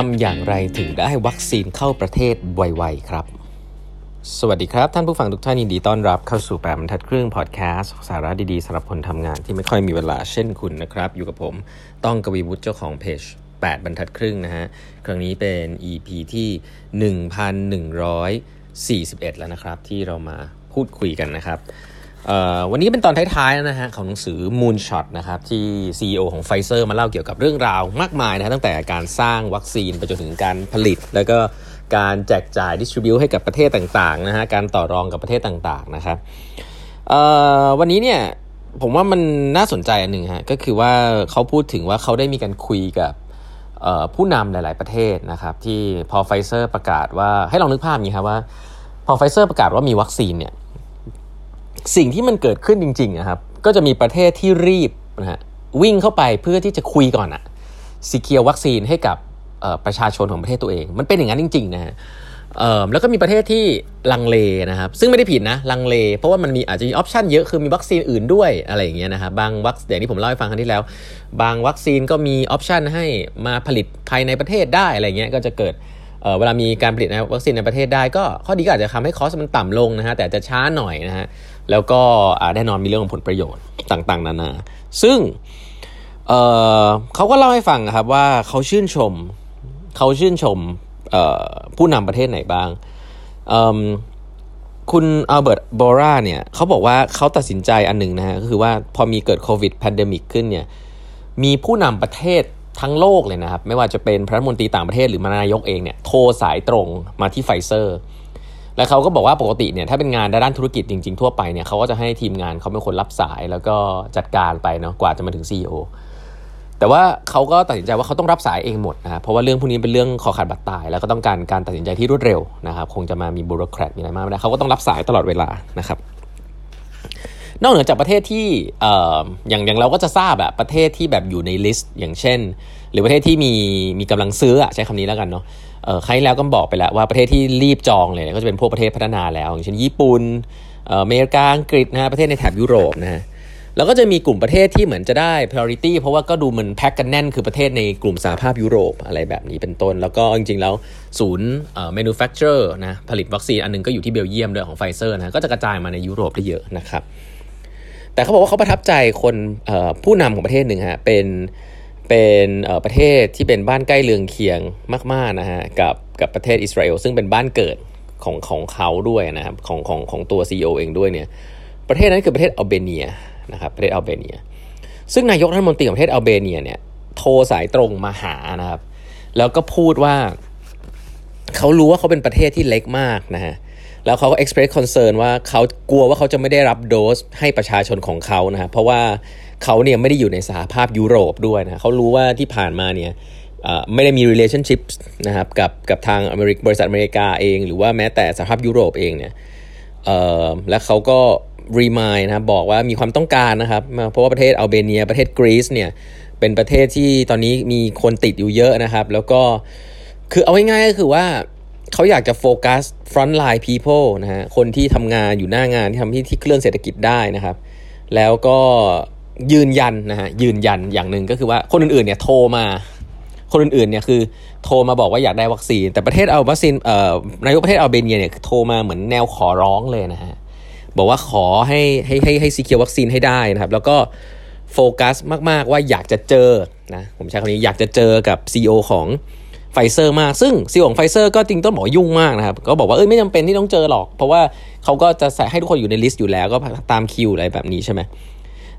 ทำอย่างไรถึงได้วัคซีนเข้าประเทศไวๆครับ สวัสดีครับ ท่านผู้ฟังทุกท่านยินดีต้อนรับเข้าสู่แปดบรรทัดครึ่งพอดแคสต์สาระดีๆสำหรับคนทำงานที่ไม่ค่อยมีเวลาเช่นคุณนะครับ อยู่กับผมต้องกวีวุฒิเจ้าของเพจ8บรรทัดครึ่งนะฮะ ครั้งนี้เป็น EP ที่ 1141 แล้วนะครับ ที่เรามาพูดคุยกันนะครับ วันนี้เป็นตอนท้ายๆนะฮะของหนังสือ Moonshot นะครับที่ CEO ของ Pfizer มาเล่าเกี่ยวกับเรื่องราวมากมายนะตั้งแต่การสร้างวัคซีนไปจนถึงการผลิต แล้วก็การแจกจ่าย distribute ให้กับประเทศต่างๆนะฮะการต่อรองกับประเทศต่างๆนะครับวันนี้เนี่ยผมว่ามันน่าสนใจอันหนึ่งฮะก็คือว่าเขาพูดถึงว่าเขาได้มีการคุยกับผู้นำหลาย ๆประเทศนะครับที่พอไฟเซอร์ประกาศว่าให้ลองนึกภาพอย่างนี้ครับว่าพอไฟเซอร์ประกาศว่ามีวัคซีนเนี่ย สิ่งที่มันเกิดขึ้นจริงๆนะครับ ก็จะมีประเทศที่รีบนะฮะวิ่งเข้าไปเพื่อที่จะคุยก่อนอะ secure วัคซีนให้กับประชาชนของประเทศตัวเอง มันเป็นอย่างนั้นจริงๆนะฮะแล้วก็มีประเทศที่ลังเลนะครับ ซึ่งไม่ได้ผิดนะลังเล เพราะว่ามันมีอาจจะมี option เยอะคือมีวัคซีนอื่นด้วยอะไรอย่างเงี้ยนะครับบางวัคซีนอย่างที่ผมเล่าให้ฟังครั้งที่แล้ว บางวัคซีนก็มี option ให้มาผลิตภายในประเทศได้อะไรเงี้ยก็จะเกิดเวลามีการผลิตวัคซีนในประเทศได้ก็ข้อดีก็อาจจะทำให้ cost มันต่ำลงนะฮะแต่จะช้าหน่อยนะฮะ แล้วก็แน่นอนมีเรื่องของผลประโยชน์ต่างๆ นานา ซึ่งเขาก็เล่าให้ฟังครับว่าเขาชื่นชมเขาชื่นชมผู้นำประเทศไหนบ้าง คุณอัลเบิร์ตบอราเนี่ยเขาบอกว่าเขาตัดสินใจอันหนึ่งนะฮะก็คือว่าพอมีเกิดโควิด pandemic ขึ้นเนี่ยมีผู้นำประเทศทั้งโลกเลยนะครับ ไม่ว่าจะเป็นรัฐมนตรีต่างประเทศหรือมานายกเองเนี่ยโทรสายตรงมาที่ไฟเซอร์ แล้วเขาก็บอกว่าปกติเนี่ยถ้าเป็นงานด้านธุรกิจจริง ๆ ทั่วไปเนี่ยเขาก็จะให้ทีมงานเขาเป็นคนรับสายแล้วก็จัดการไปเนาะกว่าจะมาถึง CEO แต่ว่าเขาก็ตัดสินใจว่าเขาต้องรับสายเองหมดนะเพราะว่าเรื่องพวกนี้เป็นเรื่องคอขาดบาดตาย แล้วก็ต้องการการตัดสินใจที่รวดเร็วนะครับคงจะมามี bureaucrat มีอะไรมากไม่ได้เขาก็ต้องรับสายตลอดเวลานะครับ นอกเหนือจากประเทศที่อย่างอย่างเราก็จะทราบแบบประเทศที่แบบอยู่ใน list อย่างเช่น หรือประเทศที่มีมีกำลังซื้อใช้คำนี้แล้วกันเนาะเออครับแล้วก็บอกไปแล้วว่าประเทศที่รีบจองเลยก็จะเป็นพวกประเทศพัฒนาแล้ว อย่างเช่นญี่ปุ่นอเมริกาอังกฤษนะฮะประเทศในแถบยุโรปนะฮะแล้วก็จะมีกลุ่มประเทศที่เหมือนจะได้ priority เพราะว่าก็ดูเหมือนแพ็กกันแน่นคือประเทศในกลุ่มสหภาพยุโรปอะไรแบบนี้เป็นต้น แล้วก็จริงๆ แล้วศูนย์ manufacturer นะผลิตวัคซีนอันนึงก็อยู่ที่เบลเยียมด้วยของไฟเซอร์นะก็จะกระจายมาในยุโรปได้เยอะนะครับ แต่เขาบอกว่าเขาประทับใจคนผู้นำของประเทศหนึ่งฮะเป็นเป็นประเทศที่เป็นบ้านใกล้เรืองเคียงมากๆนะฮะกับกับประเทศอิสราเอลซึ่งเป็นบ้านเกิดของของเขาด้วยนะครับของของของตัว CEO เองด้วยเนี่ยประเทศนั้นคือประเทศอัลเบเนียนะครับประเทศอัลเบเนีย ซึ่งนายกรัฐมนตรีของประเทศอัลเบเนียเนี่ยโทรสายตรงมาหานะครับ แล้วก็พูดว่า เขารู้ว่าเขาเป็นประเทศที่เล็กมากนะฮะ แล้วเขาก็ express concern ว่าเขากลัวว่าเขาจะไม่ได้รับโดสให้ประชาชนของเขานะฮะเพราะว่าเขาเนี่ยไม่ได้อยู่ในสหภาพยุโรปด้วยนะเขารู้ว่าที่ผ่านมาเนี่ยไม่ได้มี relationship นะครับกับกับทางอเมริกบริษัทอเมริกาเอง หรือว่าแม้แต่สหภาพยุโรปเองเนี่ยและเขาก็รีมายนะบอกว่ามีความต้องการนะครับ เพราะว่าประเทศอัลเบเนีย ประเทศกรีซเนี่ยเป็นประเทศที่ตอนนี้มีคนติดอยู่เยอะนะครับ แล้วก็คือเอาง่ายๆก็คือว่า เขาอยากจะโฟกัส front line people นะฮะคนที่ทำงานอยู่หน้างานที่ทำที่ที่เคลื่อนเศรษฐกิจได้นะครับ แล้วก็ยืนยันนะฮะยืนยันอย่างหนึ่งก็คือว่าคนอื่นๆเนี่ยโทรมา คนอื่นๆเนี่ยคือโทรมาบอกว่าอยากได้วัคซีน แต่ประเทศเอาวัคซีนเอ่อนายกประเทศอัลเบเนียเนี่ยโทรมาเหมือนแนวขอร้องเลยนะฮะบอกว่าขอให้ให้ให้ให้ซีเคียววัคซีนให้ได้นะครับ แล้วก็โฟกัสมาก ๆ ว่าอยากจะเจอนะผมใช้คำนี้อยากจะเจอกับ CEO ของ ไฟเซอร์มาก ซึ่ง CEO ของไฟเซอร์ก็จริงต้องบอกยุ่งมากนะครับ ก็บอกว่าเอ้ยไม่จำเป็นที่ต้องเจอหรอก เพราะว่าเขาก็จะใส่ให้ทุกคนอยู่ใน list อยู่แล้วก็ตามคิวอะไรแบบนี้ใช่ไหม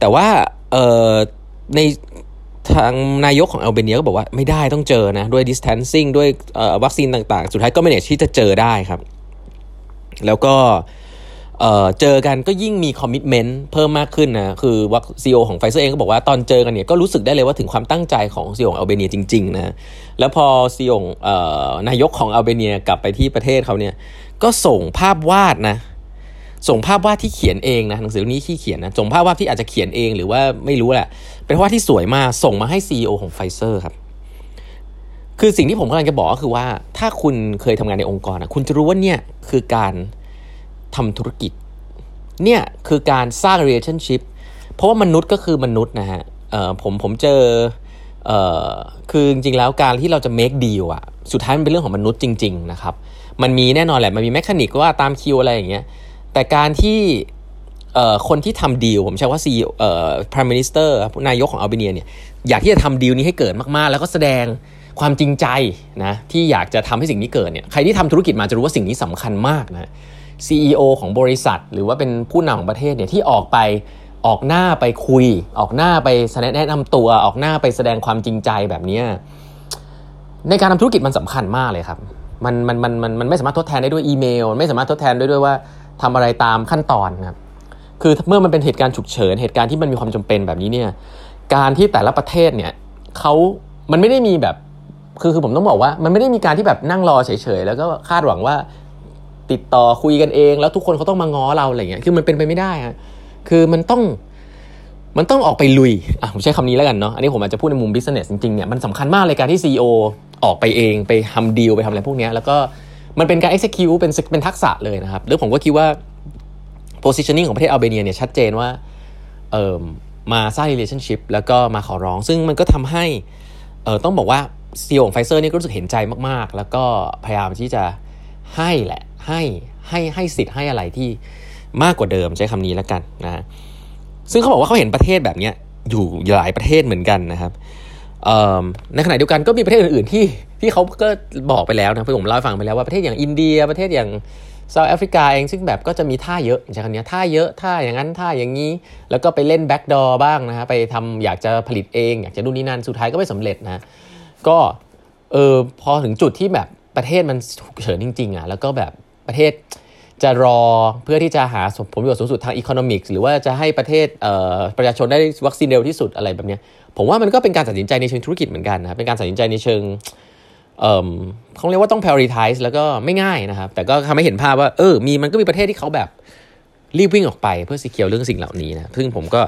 แต่ว่าเอ่อในทางนายกของอัลเบเนียก็บอกว่าไม่ได้ต้องเจอนะ ด้วย distancing ด้วยวัคซีนต่างๆ สุดท้ายก็ไม่เนี่ยที่จะเจอได้ครับ แล้วก็ เเจอกันก็ยิ่งมี commitment เพิ่มมากขึ้นนะ คือว่า CEO ของไฟเซอร์เองก็บอกว่าตอนเจอกันเนี่ยก็รู้สึกได้เลยว่าถึงความตั้งใจของ CEO ของอัลเบเนียจริงๆนะแล้วพอ CEO เอ่อนายกของอัลเบเนียกลับไปที่ประเทศเขาเนี่ยก็ส่งภาพวาดนะส่งภาพวาดที่เขียนเองนะหนังสือนี้ที่เขียนนะส่งภาพวาดที่อาจจะเขียนเองหรือว่าไม่รู้แหละเป็นภาพที่สวยมากส่งมาให้ CEO ของไฟเซอร์ครับ คือสิ่งที่ผมกำลังจะบอกก็คือว่า ถ้าคุณเคยทำงานในองค์กรนะคุณจะรู้ว่าเนี่ยคือการ ทำธุรกิจ เนี่ยคือการสร้าง relationship เพราะว่ามนุษย์ก็คือมนุษย์นะฮะผมผมเจอเออคือจริงๆแล้วการที่เราจะ make deal อะสุดท้ายมันเป็นเรื่องของมนุษย์จริง ๆ นะครับ มันมีแน่นอนแหละ มันมีแมคานิกว่าตามคิวอะไรอย่างเงี้ย แต่การที่เอ่อคนที่ทำดีลผมใช้ว่าซีเอ่อ prime minister นายกของอัลเบเนียเนี่ยอยากที่จะทำดีลนี้ให้เกิดมากๆ แล้วก็แสดงความจริงใจนะที่อยากจะทำให้สิ่งนี้เกิดเนี่ยใครที่ทำธุรกิจมาจะรู้ว่าสิ่งนี้สำคัญมากนะ CEO ของบริษัท หรือว่าเป็นผู้นำของประเทศเนี่ยที่ออกไปออกหน้าไปคุย ออกหน้าไปแนะนำตัว ออกหน้าไปแสดงความจริงใจแบบนี้ในการทำธุรกิจมันสำคัญมากเลยครับมันมันมันมันมันไม่สามารถทดแทนได้ด้วยอีเมล ไม่สามารถทดแทนได้ด้วยว่าทำอะไรตามขั้นตอนครับคือเมื่อมันเป็นเหตุการณ์ฉุกเฉินเหตุการณ์ที่มันมีความจำเป็นแบบนี้เนี่ยการที่แต่ละประเทศเนี่ยเขามันไม่ได้มีแบบคือคือผมต้องบอกว่า มันไม่ได้มีการที่แบบนั่งรอเฉยๆแล้วก็คาดหวังว่า ติดต่อคุยกันเอง แล้วทุกคนเขาต้องมาง้อเราอะไรเงี้ยคือมันเป็นไปไม่ได้ฮะคือมันต้องมันต้องออกไปลุยอะผมใช้คำนี้แล้วกันเนาะอันนี้ผมอาจจะพูดในมุมบิสเนสจริงๆเนี่ยมันสำคัญมากเลยการที่ CEO ออกไปเองไปทำดีลไปทำอะไรพวกนี้แล้วก็มันเป็นการ execute เป็นเป็นทักษะเลยนะครับแล้วผมก็คิดว่า positioning ของประเทศอัลเบเนียเนี่ยชัดเจนว่าเออมาสร้าง relationship แล้วก็มาขอร้อง ซึ่งมันก็ทำให้เออต้องบอกว่าซีอของไฟเซอร์นี่ก็รู้สึกเห็นใจมากๆ แล้วก็พยายามที่จะให้แหละ ให้ให้ให้สิทธิ์ให้อะไรที่มากกว่าเดิมใช้คำนี้แล้วกันนะซึ่งเขาบอกว่าเขาเห็นประเทศแบบนี้อยู่หลายประเทศเหมือนกันนะครับในขณะเดียวกันก็มีประเทศอื่น ๆ ที่ที่เขาก็บอกไปแล้วนะพี่ผมเล่าให้ฟังไปแล้วว่าประเทศอย่างอินเดียประเทศอย่างเซาท์แอฟริกาเองซึ่งแบบก็จะมีท่าเยอะอย่คำนี้ท่าเยอะท่าอย่างนั้นท่าอย่างนี้ แล้วก็ไปเล่น backdoor บ้างนะฮะไปทำอยากจะผลิตเอง อยากจะนู่นนี่นั่นสุดท้ายก็ไม่สำเร็จนะก็เออพอถึงจุดที่แบบประเทศมันฉุกเฉินจริง ๆอะแล้วก็แบบ ประเทศจะรอเพื่อที่จะหาผลประโยชน์สูงสุดทาง economic หรือว่าจะให้ประเทศประชาชนได้วัคซีนเร็วที่สุดอะไรแบบนี้ผมว่ามันก็เป็นการตัดสินใจในเชิงธุรกิจเหมือนกันนะเป็นการตัดสินใจในเชิงเเขาเรียกว่าต้อง prioritize แล้วก็ไม่ง่ายนะครับ แต่ก็ทำให้เห็นภาพว่าเออมีมันก็มีประเทศที่เขาแบบรีบวิ่งออกไปเพื่อสีเคียวเรื่องสิ่งเหล่านี้นะซึ่งผมก็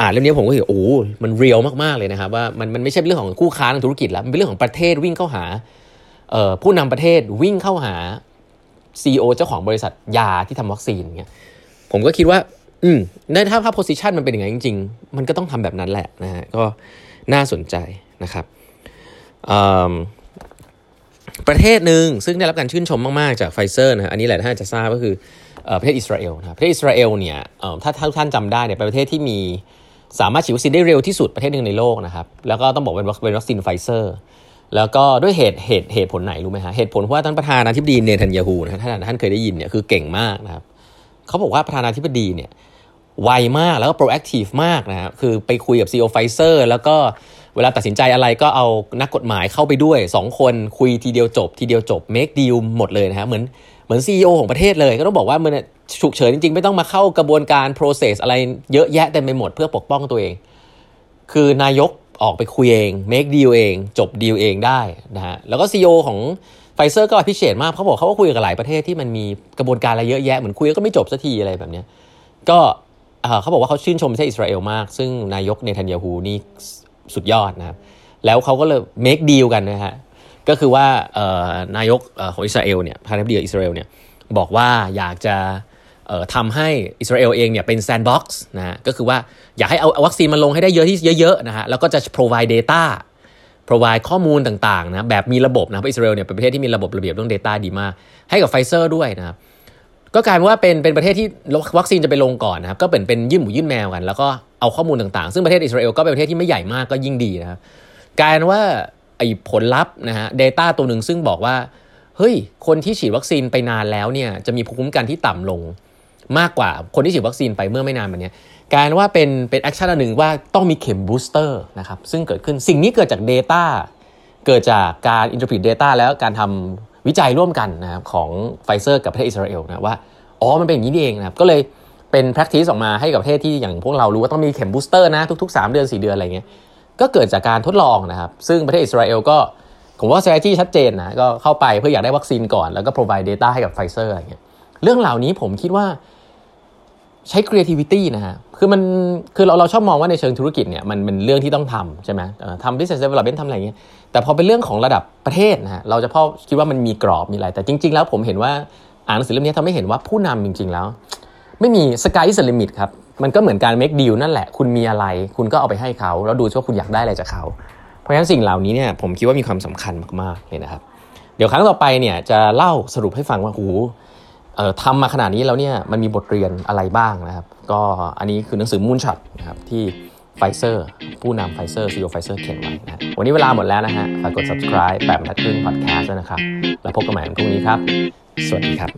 อ่านเรื่องนี้ผมก็เห็นโอ้มันเรียลมากๆเลยนะครับว่ามันมันไม่ใช่เรื่องของคู่ค้าทางธุรกิจแล้วมันเป็นเรื่องของประเทศวิ่งเข้าหาผู้นำประเทศวิ่งเข้าหา CEO เจ้าของบริษัทยาที่ทำวัคซีนเงี้ยผมก็คิดว่า อืมในถ้าภาพโพสิชันมันเป็นอย่างไงจริง ๆ มันก็ต้องทำแบบนั้นแหละนะฮะก็น่าสนใจนะครับประเทศหนึ่งซึ่งได้รับการชื่นชมมาก ๆ จากไฟเซอร์นะอันนี้แหละท่านจะทราบก็คือประเทศอิสราเอลนะประเทศอิสราเอลเนี่ยถ้าทุกท่านจำได้เนี่ยเป็นประเทศที่มีสามารถฉีดวัคซีนได้เร็วที่สุดประเทศหนึ่งในโลกนะครับแล้วก็ต้องบอกเป็นวัคซีนไฟเซอร์ แล้วก็ด้วยเหตุเหตุเหตุผลไหนรู้ไหมฮะเหตุผลเพราะว่าท่านประธานาธิบดีเนทันยาฮูนะท่านท่านเคยได้ยินเนี่ยคือเก่งมากนะครับเขาบอกว่าประธานาธิบดีเนี่ยไวมากแล้วก็ proactive มากนะครับคือไปคุยกับ CEO ไฟเซอร์แล้วก็เวลาตัดสินใจอะไรก็เอานักกฎหมายเข้าไปด้วย 2 คนคุยทีเดียวจบ ทีเดียวจบ make deal หมดเลยนะฮะเหมือนเหมือน CEO ของประเทศเลย ก็ต้องบอกว่ามันฉุกเฉินจริงๆ ไม่ต้องมาเข้ากระบวนการ process อะไรเยอะแยะเต็มไปหมดเพื่อปกป้องตัวเอง คือนายก ออกไปคุยเอง make deal เอง จบ deal เองได้นะฮะแล้วก็ CEO ของไฟเซอร์ก็พิเศษมากเขาบอกเขาก็คุยกับหลายประเทศที่มันมีกระบวนการอะไรเยอะแยะเหมือนคุยก็ไม่จบสักทีอะไรแบบนี้ก็เขาบอกว่าเขาชื่นชมประเทศอิสราเอลมาก ซึ่งนายกเนทันยาฮูนี่สุดยอดนะครับแล้วเขาก็เลย make deal กันนะฮะก็คือว่านายกของอิสราเอลเนี่ยประธานาธิบดีอิสราเอลเนี่ยบอกว่าอยากจะ ทำให้อิสราเอลเองเนี่ยเป็น sandbox นะฮะก็คือว่าอยากให้เอาวัคซีนมาลงให้ได้เยอะที่เยอะๆนะฮะแล้วก็จะ provide data provide ข้อมูลต่างๆนะแบบมีระบบนะอิสราเอลเนี่ยเป็นประเทศที่มีระบบระเบียบเรื่อง Data ดีมาก ให้กับไฟเซอร์ด้วยนะครับก็กลายว่าเป็นเป็นประเทศที่วัคซีนจะไปลงก่อนนะครับก็เป็นเป็นยื่นหมูยื่นแมวกัน แล้วก็เอาข้อมูลต่างๆ ซึ่งประเทศอิสราเอลก็เป็นประเทศที่ไม่ใหญ่มากก็ยิ่งดีนะครับกลายว่าไอ้ผลลัพธ์นะฮะ Data ตัวหนึ่งซึ่งบอกว่าเฮ้ยคนที่ฉีดวัคซีนไปนานแล้วเนี่ยจะมีภูมิคุ้มกันที่ต่ำลง มากกว่าคนที่ฉีดวัคซีนไปเมื่อไม่นานมานี้กลายว่าเป็นเป็น action อันหนึ่งว่าต้องมีเข็ม booster นะครับซึ่งเกิดขึ้นสิ่งนี้เกิดจาก Data เกิดจากการ interpret data แล้วการทำวิจัยร่วมกันนะครับของไฟเซอร์กับประเทศอิสราเอลนะว่าอ๋อมันเป็นอย่างนี้เองนะครับก็เลยเป็น practice ออกมาให้กับประเทศที่อย่างพวกเรารู้ว่าต้องมีเข็ม booster นะทุก ๆ 3 เดือน 4 เดือนอะไรเงี้ยก็เกิดจากการทดลองนะครับ ซึ่งประเทศอิสราเอลก็ผมว่า strategy ชัดเจนนะก็เข้าไปเพื่ออยากได้วัคซีนก่อนแล้วก็ provide data ให้กับไฟเซอร์อะไรเงี้ยเรื่องเหล่านี้ผมคิดว่า ใช้ creativity นะฮะ คือมัน คือเราเราชอบมองว่าในเชิงธุรกิจเนี่ยมันเป็นเรื่องที่ต้องทำใช่ไหมทำ business development ทำอะไรอย่างเงี้ย แต่พอเป็นเรื่องของระดับประเทศนะฮะ เราจะพอคิดว่ามันมีกรอบมีอะไร แต่จริง ๆ แล้วผมเห็นว่าอ่านหนังสือเล่มนี้ทำให้เห็นว่าผู้นำจริง ๆ แล้ว ไม่มี sky is the limit ครับ มันก็เหมือนการ make deal นั่นแหละ คุณมีอะไร คุณก็เอาไปให้เขา แล้วดูว่าคุณอยากได้อะไรจากเขา เพราะฉะนั้นสิ่งเหล่านี้เนี่ยผมคิดว่ามีความสำคัญมากๆเลยนะครับ เดี๋ยวครั้งต่อไปเนี่ยจะเล่าสรุปให้ฟังว่าโอ้เอ่อ ทำมาขนาดนี้แล้วเนี่ยมันมีบทเรียนอะไรบ้างนะครับ ก็อันนี้คือหนังสือ Moonshot นะครับที่ไฟเซอร์ผู้นำไฟเซอร์ CEO ไฟเซอร์เขียนไว้นะวันนี้เวลาหมดแล้วนะฮะฝากกด subscribe แปดบรรทัดครึ่ง podcast นะครับ แล้วพบกันใหม่วันพรุ่งนี้ครับ สวัสดีครับ